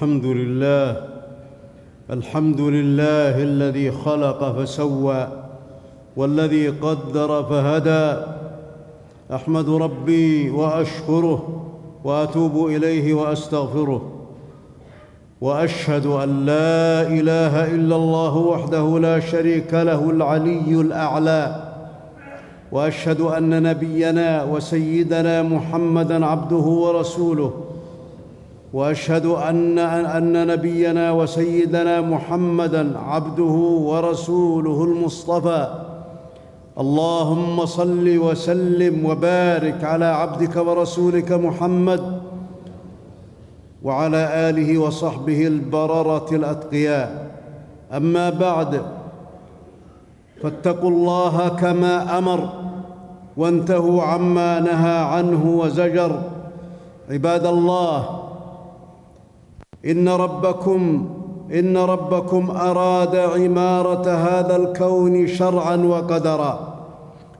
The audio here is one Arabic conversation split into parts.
الحمد لله الحمد لله الذي خلق فسوى والذي قدر فهدى. أحمد ربي وأشكره وأتوب إليه وأستغفره وأشهد أن لا إله إلا الله وحده لا شريك له العلي الأعلى وأشهد أن نبينا وسيدنا محمدا عبده ورسوله وأشهد ان أن نبينا وسيدنا محمدا عبده ورسوله المصطفى. اللهم صل وسلم وبارك على عبدك ورسولك محمد وعلى آله وصحبه البررة الأتقياء. أما بعد فاتقوا الله كما أمر وانتهوا عما نهى عنه وزجر. عباد الله إن ربكم إن ربكم أراد عمارة هذا الكون شرعا وقدرا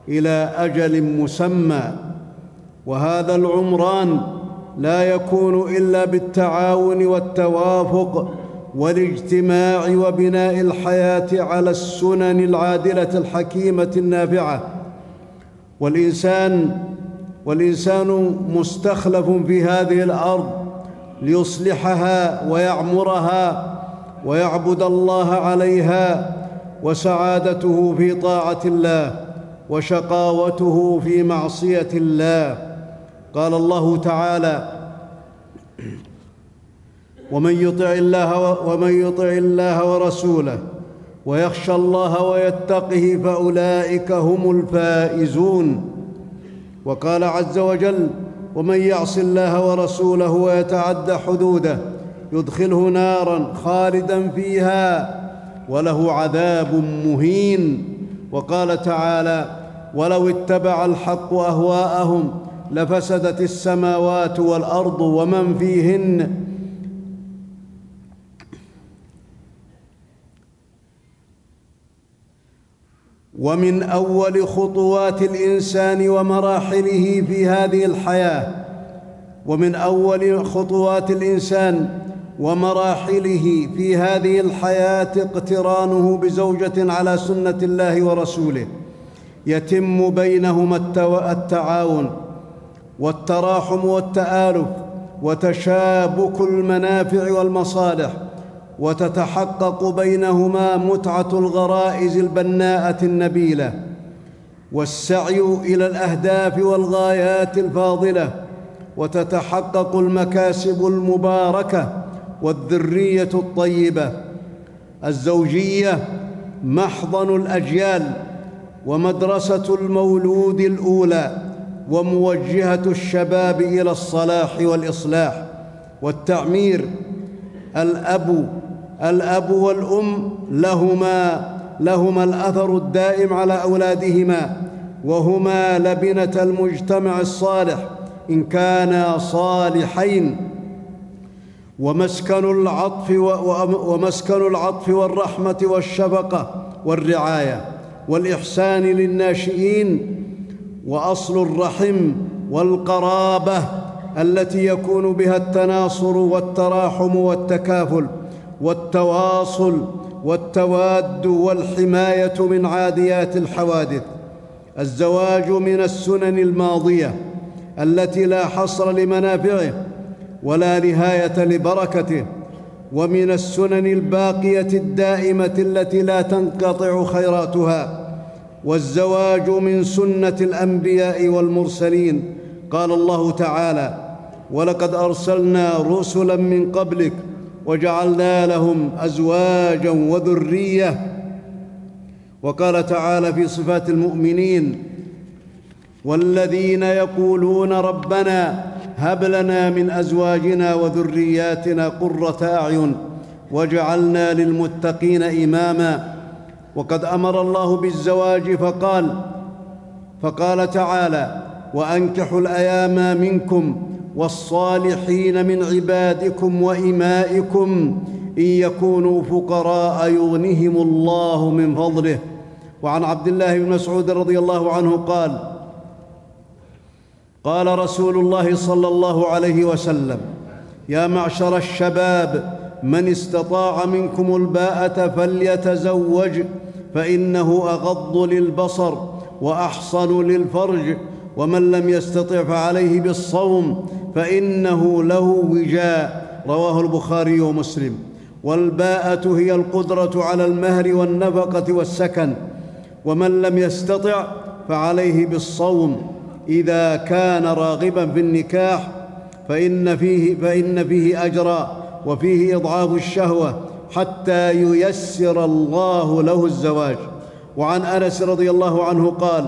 إلى أجل مسمى وهذا العمران لا يكون إلا بالتعاون والتوافق والاجتماع وبناء الحياة على السنن العادلة الحكيمة النافعة. والإنسان والإنسان مستخلف في هذه الأرض ليصلحها ويعمرها ويعبد الله عليها وسعادته في طاعة الله وشقاوته في معصية الله. قال الله تعالى ومن يطع الله ومن يطع الله ورسوله ويخشى الله ويتقه فأولئك هم الفائزون وقال عز وجل ومن يعص الله ورسوله ويتعد حدوده يدخله نارا خالدا فيها وله عذاب مهين. وقال تعالى ولو اتبع الحق أهواءهم لفسدت السماوات والأرض ومن فيهن ومن أول خطوات الإنسان ومراحله في هذه الحياة ومن أول خطوات الإنسان ومراحله في هذه الحياة اقترانه بزوجة على سنة الله ورسوله يتم بينهما التعاون والتراحم والتآلف وتشابك المنافع والمصالح. وتتحقق بينهما متعة الغرائز البناءة النبيلة والسعي إلى الأهداف والغايات الفاضلة وتتحقق المكاسب المباركة والذرية الطيبة الزوجية محضن الأجيال ومدرسة المولود الأولى وموجهة الشباب إلى الصلاح والإصلاح والتعمير الأب الأب والأم لهما لهما الأثر الدائم على أولادهما وهما لبنة المجتمع الصالح إن كانا صالحين. ومسكن العطف ومسكن العطف والرحمة والشفقة والرعاية والإحسان للناشئين وأصل الرحم والقرابة التي يكون بها التناصر والتراحم والتكافل. والتواصل والتواد والحماية من عاديات الحوادث. الزواج من السنن الماضية التي لا حصر لمنافعه ولا نهاية لبركته ومن السنن الباقية الدائمة التي لا تنقطع خيراتها والزواج من سنة الأنبياء والمرسلين. قال الله تعالى ولقد أرسلنا رسلا من قبلك وجعلنا لهم أزواجا وذرية. وقال تعالى في صفات المؤمنين والذين يقولون ربنا هب لنا من أزواجنا وذرياتنا قرة أعين وجعلنا للمتقين إماما. وقد أمر الله بالزواج فقال فقال تعالى وأنكحوا الأيام منكم والصالحين من عبادكم وإمائكم إن يكونوا فقراء يغنهم الله من فضله. وعن عبد الله بن مسعود رضي الله عنه قال قال رسول الله صلى الله عليه وسلم يا معشر الشباب من استطاع منكم الباءة فليتزوج فإنه أغض للبصر وأحصن للفرج ومن لم يستطع فعليه بالصوم فإنه له وجاء. رواه البخاري ومسلم. والباءة هي القدرة على المهر والنفقة والسكن. ومن لم يستطع فعليه بالصوم. إذا كان راغبا في النكاح فإن فيه, فإن فيه اجرا وفيه إضعاف الشهوة حتى ييسر الله له الزواج. وعن أنس رضي الله عنه قال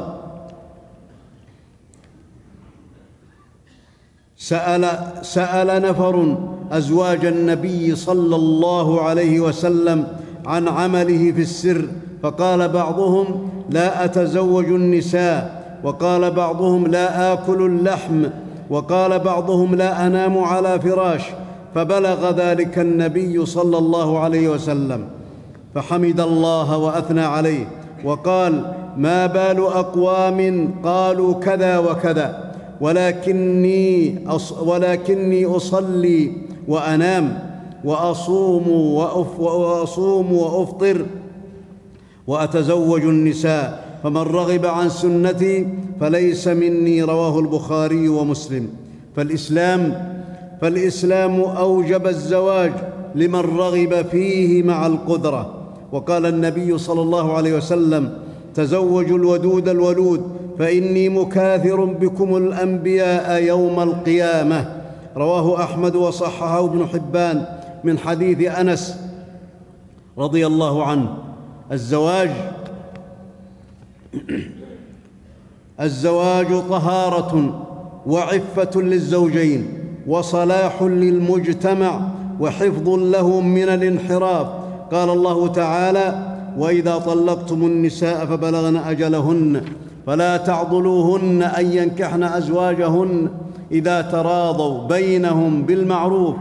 سأل سأل نفر أزواج النبي صلى الله عليه وسلم عن عمله في السر فقال بعضهم لا أتزوج النساء وقال بعضهم لا آكل اللحم وقال بعضهم لا أنام على فراش فبلغ ذلك النبي صلى الله عليه وسلم فحمد الله وأثنى عليه وقال ما بال أقوام قالوا كذا وكذا. ولكني أص ولكني أصلي وأنام وأصوم وأف وأصوم وأفطر وأتزوج النساء فمن رغب عن سنتي فليس مني رواه البخاري ومسلم. فالإسلام فالإسلام أوجب الزواج لمن رغب فيه مع القدرة. وقال النبي صلى الله عليه وسلم تزوجوا الودود الولود فإني مكاثر بكم الأنبياء يوم القيامة. رواه أحمد وصححه ابن حبان من حديث أنس رضي الله عنه. الزواج الزواج طهارة وعفة للزوجين وصلاح للمجتمع وحفظ لهم من الانحراف. قال الله تعالى وإذا طلقتم النساء فبلغن أجلهن فلا تعضلوهن أن ينكحن أزواجهن إذا تراضوا بينهم بالمعروف.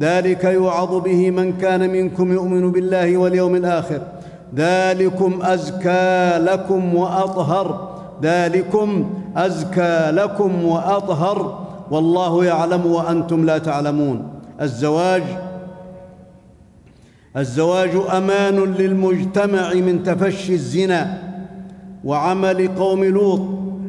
ذلك يوعظ به من كان منكم يؤمن بالله واليوم الآخر. ذلكم أزكى لكم وأطهر. ذلكم أزكى لكم وأطهر. والله يعلم وأنتم لا تعلمون. الزواج الزواج أمان للمجتمع من تفشي الزنا. وعمل قوم لوط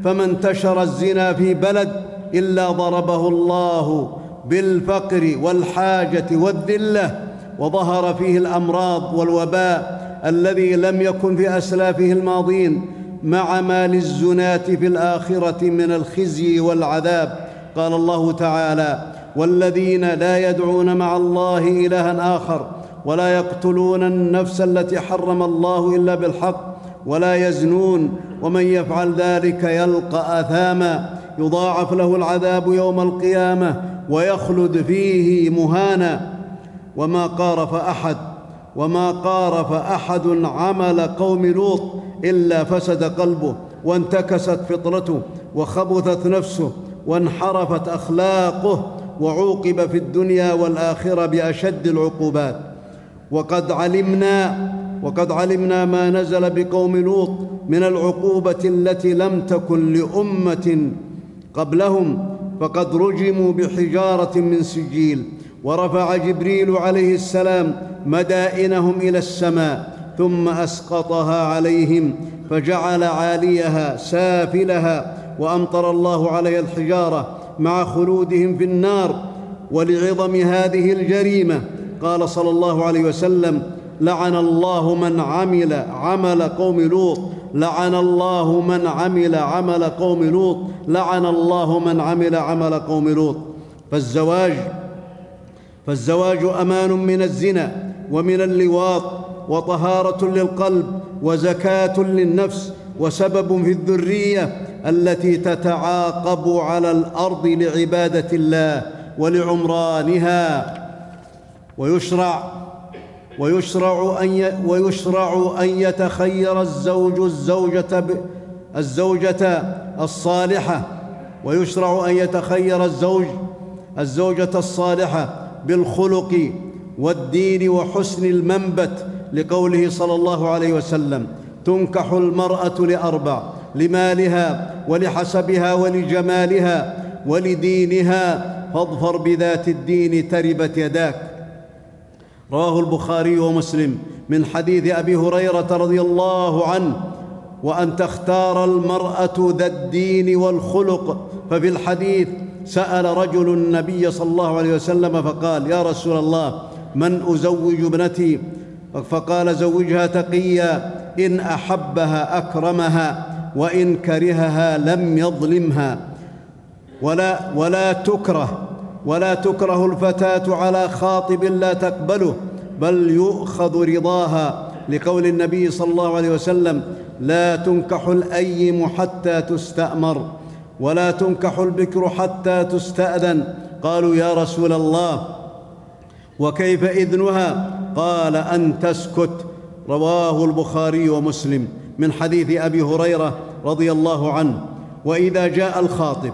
فما انتشر الزنا في بلد إلا ضربه الله بالفقر والحاجة والذلة وظهر فيه الأمراض والوباء الذي لم يكن في أسلافه الماضين مع ما للزناه في الآخرة من الخزي والعذاب. قال الله تعالى والذين لا يدعون مع الله إلها آخر ولا يقتلون النفس التي حرم الله إلا بالحق ولا يزنون ومن يفعل ذلك يلقى أثاما يضاعف له العذاب يوم القيامة ويخلد فيه مهانا وما قارف احد وما قارف احد عمل قوم لوط إلا فسد قلبه وانتكست فطرته وخبثت نفسه وانحرفت أخلاقه وعوقب في الدنيا والآخرة بأشد العقوبات. وقد علمنا وقد علمنا ما نزل بقوم لوط من العقوبة التي لم تكن لأمة قبلهم فقد رجموا بحجارة من سجيل ورفع جبريل عليه السلام مدائنهم إلى السماء ثم أسقطها عليهم فجعل عاليها سافلها وأمطر الله عليها الحجارة مع خلودهم في النار ولعظم هذه الجريمة قال صلى الله عليه وسلم لعن الله من عمل عمل قوم لوط. لعن الله من عمل عمل قوم لوط. لعن الله من عمل عمل قوم لوط. فالزواج فالزواج أمان من الزنا ومن اللواط وطهارة للقلب وزكاة للنفس وسبب في الذرية التي تتعاقب على الأرض لعبادة الله ولعمرانها. ويشرع ويشرع أن ويشرع أن يتخير الزوج الزوجة الزوجة الصالحة. ويشرع أن يتخير الزوج الزوجة الصالحة بالخلق والدين وحسن المنبت لقوله صلى الله عليه وسلم تنكح المرأة لأربع لمالها ولحسبها ولجمالها ولدينها فاظفر بذات الدين تربت يداك. رواه البخاري ومسلم من حديث أبي هريرة رضي الله عنه وأن تختار المرأة ذا الدين والخلق. ففي الحديث سأل رجل النبي صلى الله عليه وسلم فقال يا رسول الله من أزوج ابنتي؟ فقال زوجها تقيا إن أحبها أكرمها وإن كرهها لم يظلمها ولا ولا تكره. ولا تكره الفتاة على خاطب لا تقبله بل يؤخذ رضاها لقول النبي صلى الله عليه وسلم لا تنكح الأيم حتى تستأمر ولا تنكح البكر حتى تستأذن قالوا يا رسول الله وكيف إذنها؟ قال أن تسكت رواه البخاري ومسلم من حديث أبي هريرة رضي الله عنه. وإذا جاء الخاطب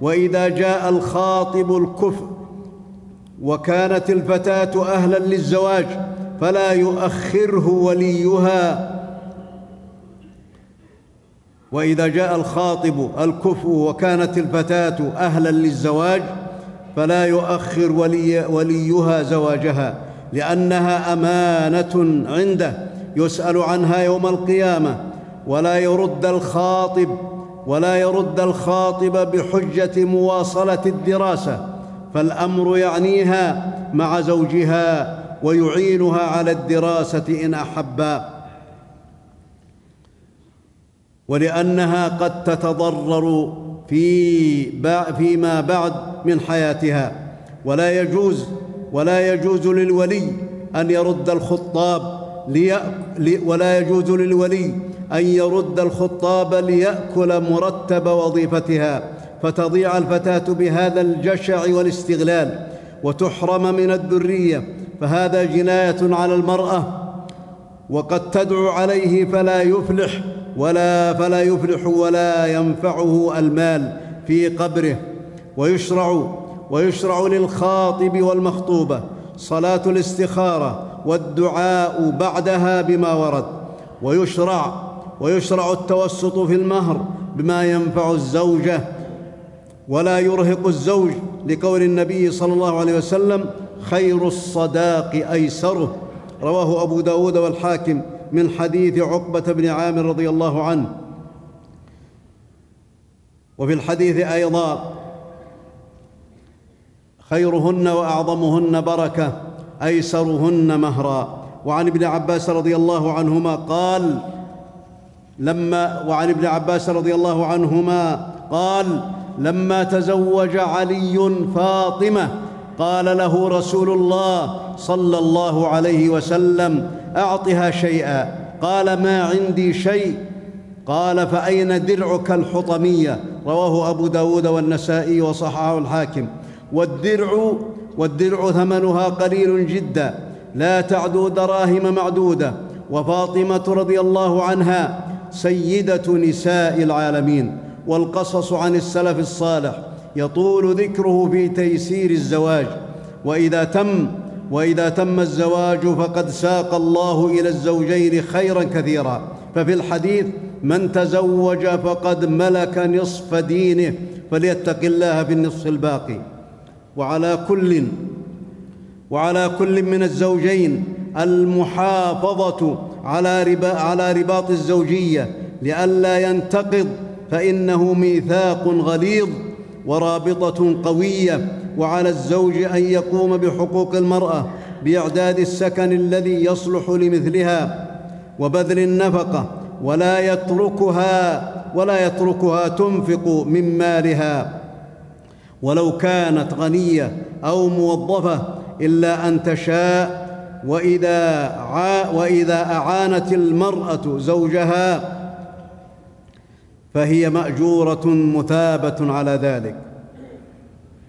وإذا جاء الخاطب الكفء وكانت الفتاة أهلا للزواج فلا يؤخره وليها. وإذا جاء الخاطب الكفء وكانت الفتاة أهلا للزواج فلا يؤخر ولي وليها زواجها لأنها أمانة عنده يسأل عنها يوم القيامة ولا يرد الخاطب ولا يرد الخاطب بحجة مواصلة الدراسة فالأمر يعنيها مع زوجها ويعينها على الدراسة إن احبا ولأنها قد تتضرر في فيما بعد من حياتها ولا يجوز ولا يجوز للولي أن يرد الخطاب ولا يجوز للولي أن يرد الخطاب ليأكل مرتب وظيفتها فتضيع الفتاة بهذا الجشع والاستغلال وتحرم من الذرية فهذا جناية على المرأة وقد تدعو عليه فلا يفلح ولا فلا يفلح ولا ينفعه المال في قبره ويشرع ويشرع للخاطب والمخطوبة صلاة الاستخارة والدعاء بعدها بما ورد ويشرع ويشرع التوسط في المهر بما ينفع الزوجة ولا يرهق الزوج لقول النبي صلى الله عليه وسلم خير الصداق أيسره. رواه أبو داود والحاكم من حديث عقبة بن عامر رضي الله عنه. وفي الحديث أيضا خيرهن وأعظمهن بركة. ايسرهن مهرا. وعن ابن عباس رضي الله عنهما قال لما وعن ابن عباس رضي الله عنهما قال لما تزوج علي فاطمة قال له رسول الله صلى الله عليه وسلم أعطها شيئا. قال ما عندي شيء. قال فأين درعك الحطمية؟ رواه أبو داود والنسائي وصححه الحاكم. والدرع والدرع ثمنها قليل جدا لا تعدو دراهم معدودة. وفاطمة رضي الله عنها سيدة نساء العالمين. والقصص عن السلف الصالح يطول ذكره في تيسير الزواج. وإذا تم وإذا تم الزواج فقد ساق الله إلى الزوجين خيرا كثيرا. ففي الحديث من تزوج فقد ملك نصف دينه فليتق الله في النصف الباقي. وعلى كل وعلى كل من الزوجين المحافظة على ربا على رباط الزوجية لئلا ينتقض فإنه ميثاق غليظ ورابطة قوية وعلى الزوج أن يقوم بحقوق المرأة بإعداد السكن الذي يصلح لمثلها وبذل النفقة ولا يتركها ولا يتركها تنفق من مالها. ولو كانت غنية أو موظفة إلا أن تشاء وإذا, عا وإذا أعانت المرأة زوجها فهي مأجورة مثابة على ذلك.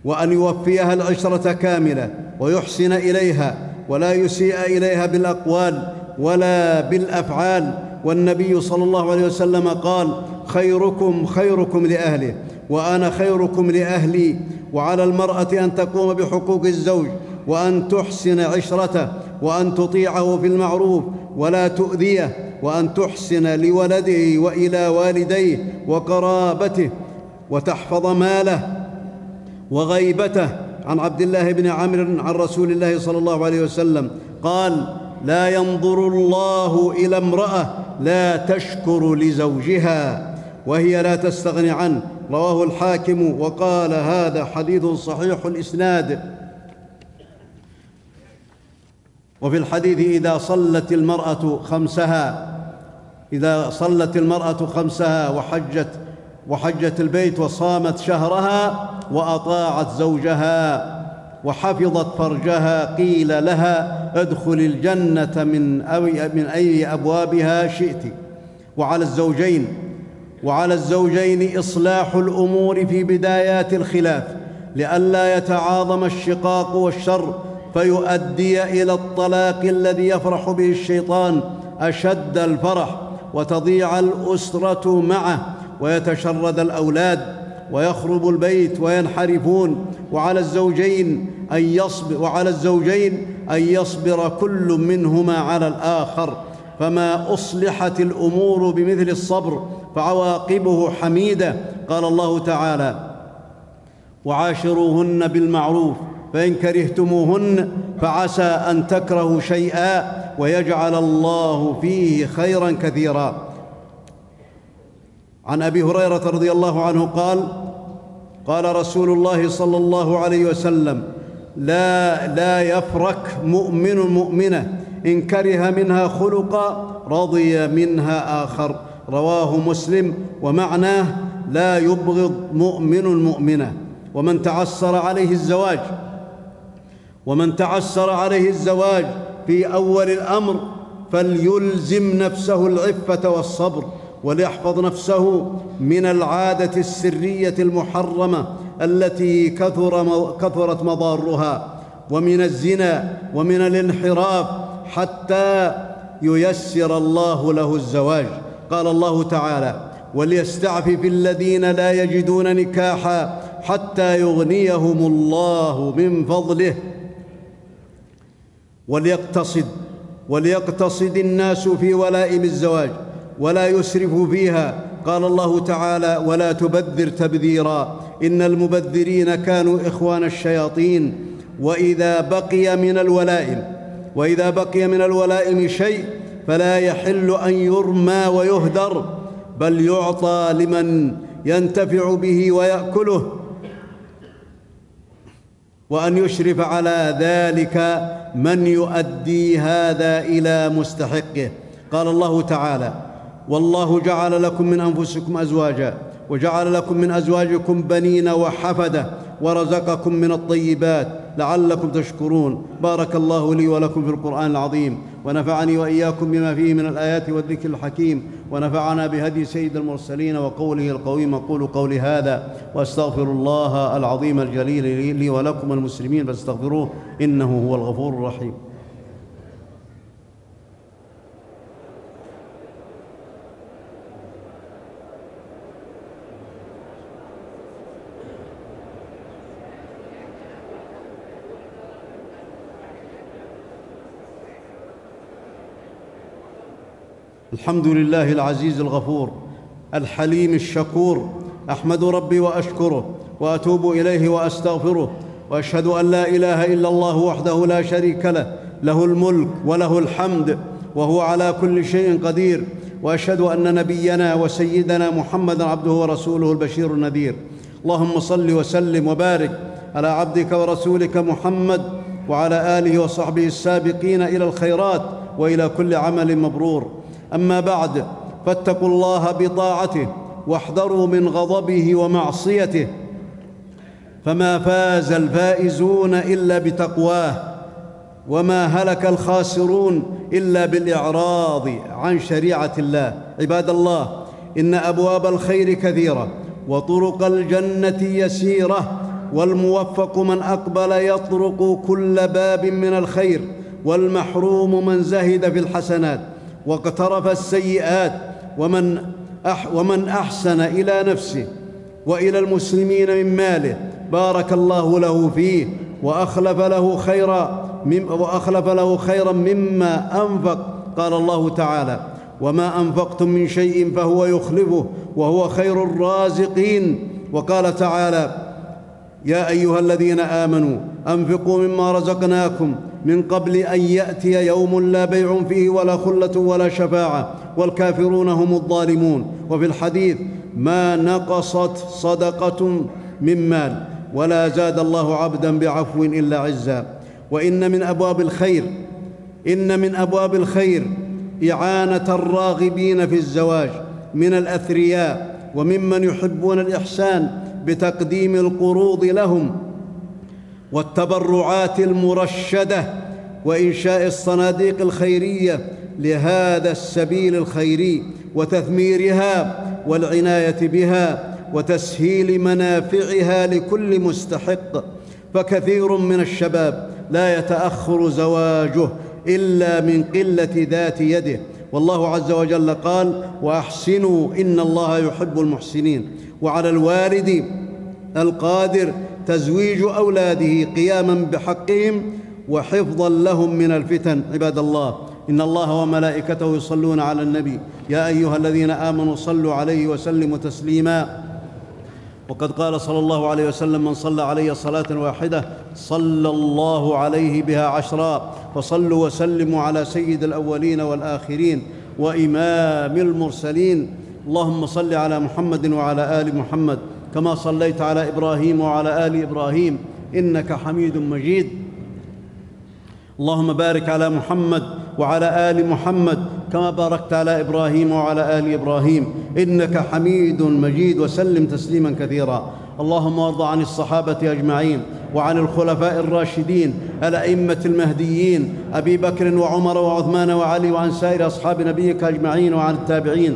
وأن يوفيها العشرة كاملة ويحسن إليها ولا يسيء إليها بالأقوال ولا بالأفعال. والنبي صلى الله عليه وسلم قال خيركم خيركم لأهله. وأنا خيركم لأهلي وعلى المرأة أن تقوم بحقوق الزوج وأن تحسن عشرته وأن تطيعه في المعروف ولا تؤذيه وأن تحسن لولده وإلى والديه وقرابته وتحفظ ماله وغيبته. عن عبد الله بن عمرو عن رسول الله صلى الله عليه وسلم قال لا ينظر الله إلى امرأة لا تشكر لزوجها وهي لا تستغني عنه رواه الحاكم وقال هذا حديث صحيح الإسناد. وفي الحديث إذا صلت المرأة خمسها إذا صلت المرأة خمسها وحجت وحجت البيت وصامت شهرها وأطاعت زوجها وحفظت فرجها قيل لها ادخل الجنة من من أي أبوابها شئت. وعلى الزوجين وعلى الزوجين إصلاح الأمور في بدايات الخلاف لئلا يتعاظم الشقاق والشر فيؤدي إلى الطلاق الذي يفرح به الشيطان أشد الفرح وتضيع الأسرة معه ويتشرد الأولاد ويخرب البيت وينحرفون وعلى الزوجين أن يصبر وعلى الزوجين أن يصبر كل منهما على الآخر. فما أصلحت الأمور بمثل الصبر فعواقبه حميدة. قال الله تعالى وعاشروهن بالمعروف فإن كرهتموهن فعسى أن تكرهوا شيئا ويجعل الله فيه خيرا كثيرا. عن أبي هريرة رضي الله عنه قال قال رسول الله صلى الله عليه وسلم لا لا يفرك مؤمن مؤمنة إن كره منها خلقا رضي منها آخر. رواه مسلم ومعناه لا يبغض مؤمن مؤمنة. ومن تعسر عليه الزواج ومن تعسر عليه الزواج في أول الأمر فليلزم نفسه العفة والصبر وليحفظ نفسه من العادة السرية المحرمة التي كثر كثرت مضارها ومن الزنا ومن الانحراف حتى ييسر الله له الزواج. قال الله تعالى وليستعفف الذين لا يجدون نكاحا حتى يغنيهم الله من فضله. وليقتصد وليقتصد الناس في ولائم الزواج ولا يسرفوا فيها. قال الله تعالى ولا تبذر تبذيرا إن المبذرين كانوا إخوان الشياطين وإذا بقي من الولائم وإذا بقي من الولائم شيء فلا يحل أن يرمى ويهدر بل يعطى لمن ينتفع به ويأكله. وأن يشرف على ذلك من يؤدي هذا إلى مستحقه. قال الله تعالى والله جعل لكم من أنفسكم أزواجا وجعل لكم من أزواجكم بنين وحفدة ورزقكم من الطيبات لعلكم تشكرون. بارك الله لي ولكم في القرآن العظيم ونفعني وإياكم بما فيه من الآيات والذكر الحكيم ونفعنا بهدي سيد المرسلين وقوله القويم أقول قولي هذا وأستغفر الله العظيم الجليل لي ولكم المسلمين فاستغفروه إنه هو الغفور الرحيم. الحمد لله العزيز الغفور الحليم الشكور أحمد ربي وأشكره وأتوب إليه وأستغفره وأشهد أن لا إله إلا الله وحده لا شريك له له الملك وله الحمد وهو على كل شيء قدير وأشهد أن نبينا وسيدنا محمدا عبده ورسوله البشير النذير. اللهم صل وسلم وبارك على عبدك ورسولك محمد وعلى آله وصحبه السابقين إلى الخيرات وإلى كل عمل مبرور. أما بعد فاتقوا الله بطاعته واحذروا من غضبه ومعصيته. فما فاز الفائزون إلا بتقواه وما هلك الخاسرون إلا بالإعراض عن شريعة الله. عباد الله إن أبواب الخير كثيرة وطرق الجنة يسيرة والموفق من أقبل يطرق كل باب من الخير والمحروم من زهد في الحسنات. واقترف السيئات ومن أح ومن أحسن إلى نفسه وإلى المسلمين من ماله. بارك الله له فيه وأخلف له خيرا وأخلف له خيرا مما أنفق. قال الله تعالى وما أنفقتم من شيء فهو يخلفه وهو خير الرازقين. وقال تعالى يا أيها الذين آمنوا أنفقوا مما رزقناكم من قبل أن يأتي يوم لا بيع فيه ولا خلة ولا شفاعة والكافرون هم الظالمون. وفي الحديث ما نقصت صدقة من مال ولا زاد الله عبدا بعفو إلا عزا. وإن من أبواب الخير إن من أبواب الخير إعانة الراغبين في الزواج من الأثرياء وممن يحبون الإحسان بتقديم القروض لهم والتبرعات المرشدة وإنشاء الصناديق الخيرية لهذا السبيل الخيري وتثميرها والعناية بها وتسهيل منافعها لكل مستحق. فكثير من الشباب لا يتأخر زواجه إلا من قلة ذات يده. والله عز وجل قال وأحسنوا إن الله يحب المحسنين. وعلى الوالد القادر تزويج أولاده قياما بحقهم وحفظا لهم من الفتن عباد الله. إن الله وملائكته يصلون على النبي. يا أيها الذين آمنوا صلوا عليه وسلموا تسليما. وقد قال صلى الله عليه وسلم من صلى علي صلاة واحدة صلى الله عليه بها عشرا. فصلوا وسلموا على سيد الأولين والآخرين وإمام المرسلين. اللهم صل على محمد وعلى آل محمد. كما صليت على إبراهيم وعلى آل إبراهيم إنك حميد مجيد. اللهم بارك على محمد وعلى آل محمد كما باركت على إبراهيم وعلى آل إبراهيم إنك حميد مجيد وسلم تسليما كثيرا. اللهم وارض عن الصحابة أجمعين وعن الخلفاء الراشدين الأئمة المهديين أبي بكر وعمر وعثمان وعلي وعن سائر أصحاب نبيك أجمعين وعن التابعين.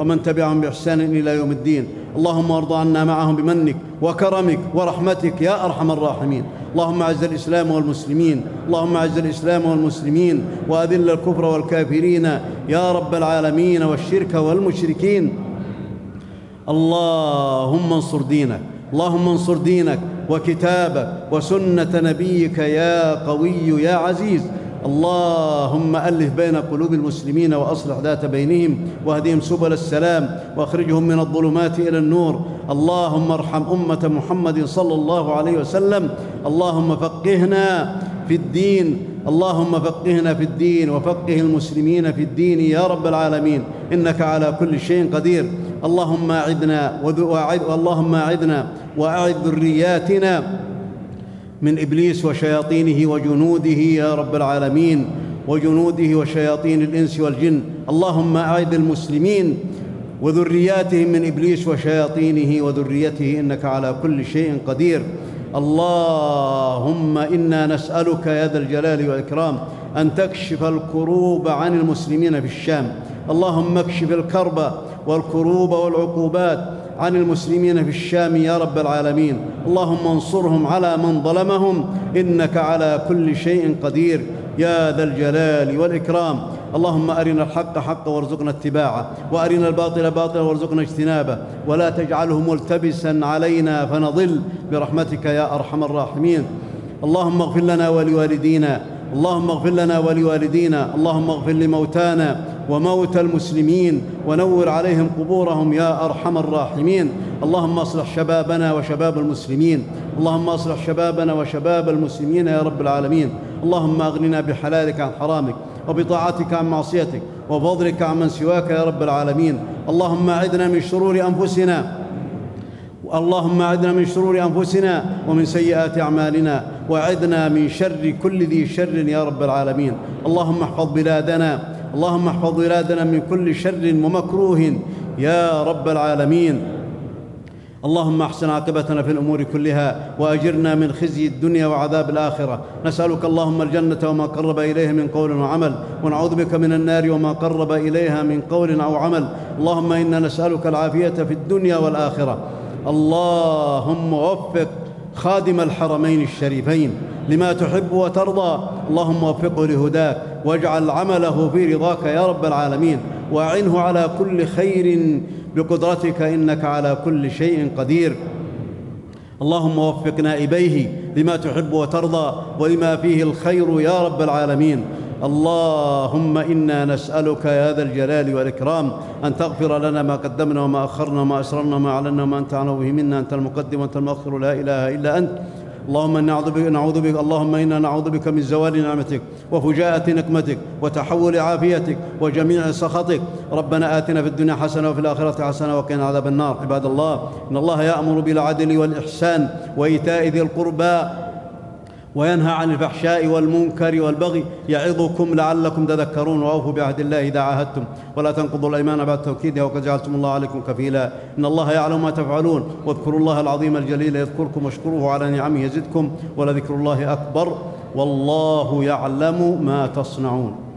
ومن تبعهم بإحسان إلى يوم الدين. اللهم أرض عنا معهم بمنك وكرمك ورحمتك يا أرحم الراحمين. اللهم أعز الإسلام والمسلمين. اللهم أعز الإسلام والمسلمين. وأذل الكفر والكافرين. يا رب العالمين والشرك والمشركين. اللهم انصر دينك. اللهم انصر دينك وكتابك وسنة نبيك يا قوي يا عزيز. اللهم ألف بين قلوب المسلمين وأصلح ذات بينهم واهدهم سبل السلام واخرجهم من الظلمات إلى النور. اللهم ارحم أمة محمد صلى الله عليه وسلم. اللهم فقهنا في الدين. اللهم فقهنا في الدين وفقه المسلمين في الدين يا رب العالمين. إنك على كل شيء قدير. اللهم أعدنا اللهم أعدنا وأعد ذرياتنا. من إبليس وشياطينه وجنوده يا رب العالمين وجنوده وشياطين الإنس والجن. اللهم أعد المسلمين وذرياتهم من إبليس وشياطينه وذريته إنك على كل شيء قدير. اللهم إنا نسألك يا ذا الجلال والإكرام أن تكشف الكروب عن المسلمين في الشام. اللهم اكشف الكرب والكروب والعقوبات عن المسلمين في الشام يا رب العالمين. اللهم انصرهم على من ظلمهم. إنك على كل شيء قدير. يا ذا الجلال والإكرام. اللهم أرنا الحق حقا وارزقنا اتباعه. وأرنا الباطل باطلا وارزقنا اجتنابه. ولا تجعله ملتبسا علينا فنضل برحمتك يا أرحم الراحمين. اللهم اغفر لنا ولوالدينا. اللهم اغفر لنا ولوالدينا. اللهم اغفر لموتانا. وموتى المسلمين ونور عليهم قبورهم يا أرحم الراحمين. اللهم اصلح شبابنا وشباب المسلمين. اللهم اصلح شبابنا وشباب المسلمين يا رب العالمين. اللهم أغننا بحلالك عن حرامك وبطاعتك عن معصيتك وفضلك عن من سواك يا رب العالمين. اللهم اعذنا من شرور أنفسنا. اللهم اعذنا من شرور أنفسنا ومن سيئات أعمالنا. واعذنا من شر كل ذي شر يا رب العالمين. اللهم احفظ بلادنا. اللهم احفظ بلادنا من كل شر ومكروه. يا رب العالمين. اللهم احسن عاقبتنا في الأمور كلها وأجرنا من خزي الدنيا وعذاب الآخرة. نسألك اللهم الجنة وما قرب إليها من قول وعمل. ونعوذ بك من النار وما قرب إليها من قول أو عمل. اللهم إنا نسألك العافية في الدنيا والآخرة. اللهم وفق خادم الحرمين الشريفين. لما تحب وترضى. اللهم وفقه لهداك واجعل عمله في رضاك يا رب العالمين. وأعنه على كل خير بقدرتك إنك على كل شيء قدير. اللهم وفق نائبيه لما تحب وترضى ولما فيه الخير يا رب العالمين. اللهم إنا نسألك يا ذا الجلال والإكرام أن تغفر لنا ما قدمنا وما أخرنا وما أسررنا وما أعلنا وما أنت أعلم به منا. أنت المقدم وانت المؤخر لا إله إلا أنت. اللهم إنا نعوذ بك نعوذ بك اللهم إنا نعوذ بك من زوال نعمتك وفجاءة نقمتك وتحول عافيتك وجميع سخطك. ربنا آتنا في الدنيا حسنة وفي الآخرة حسنة وقنا عذاب النار. عباد الله إن الله يأمر بالعدل والإحسان وإيتاء ذي القربى وينهى عن الفحشاء والمنكر والبغي يعظكم لعلكم تذكرون. وأوفوا بعهد الله إذا عاهدتم. ولا تنقضوا الأيمان بعد توكيدها وقد جعلتم الله عليكم كفيلا. إن الله يعلم ما تفعلون. واذكروا الله العظيم الجليل يذكركم واشكروه على نعمه يزدكم. ولذكر الله أكبر. والله يعلم ما تصنعون.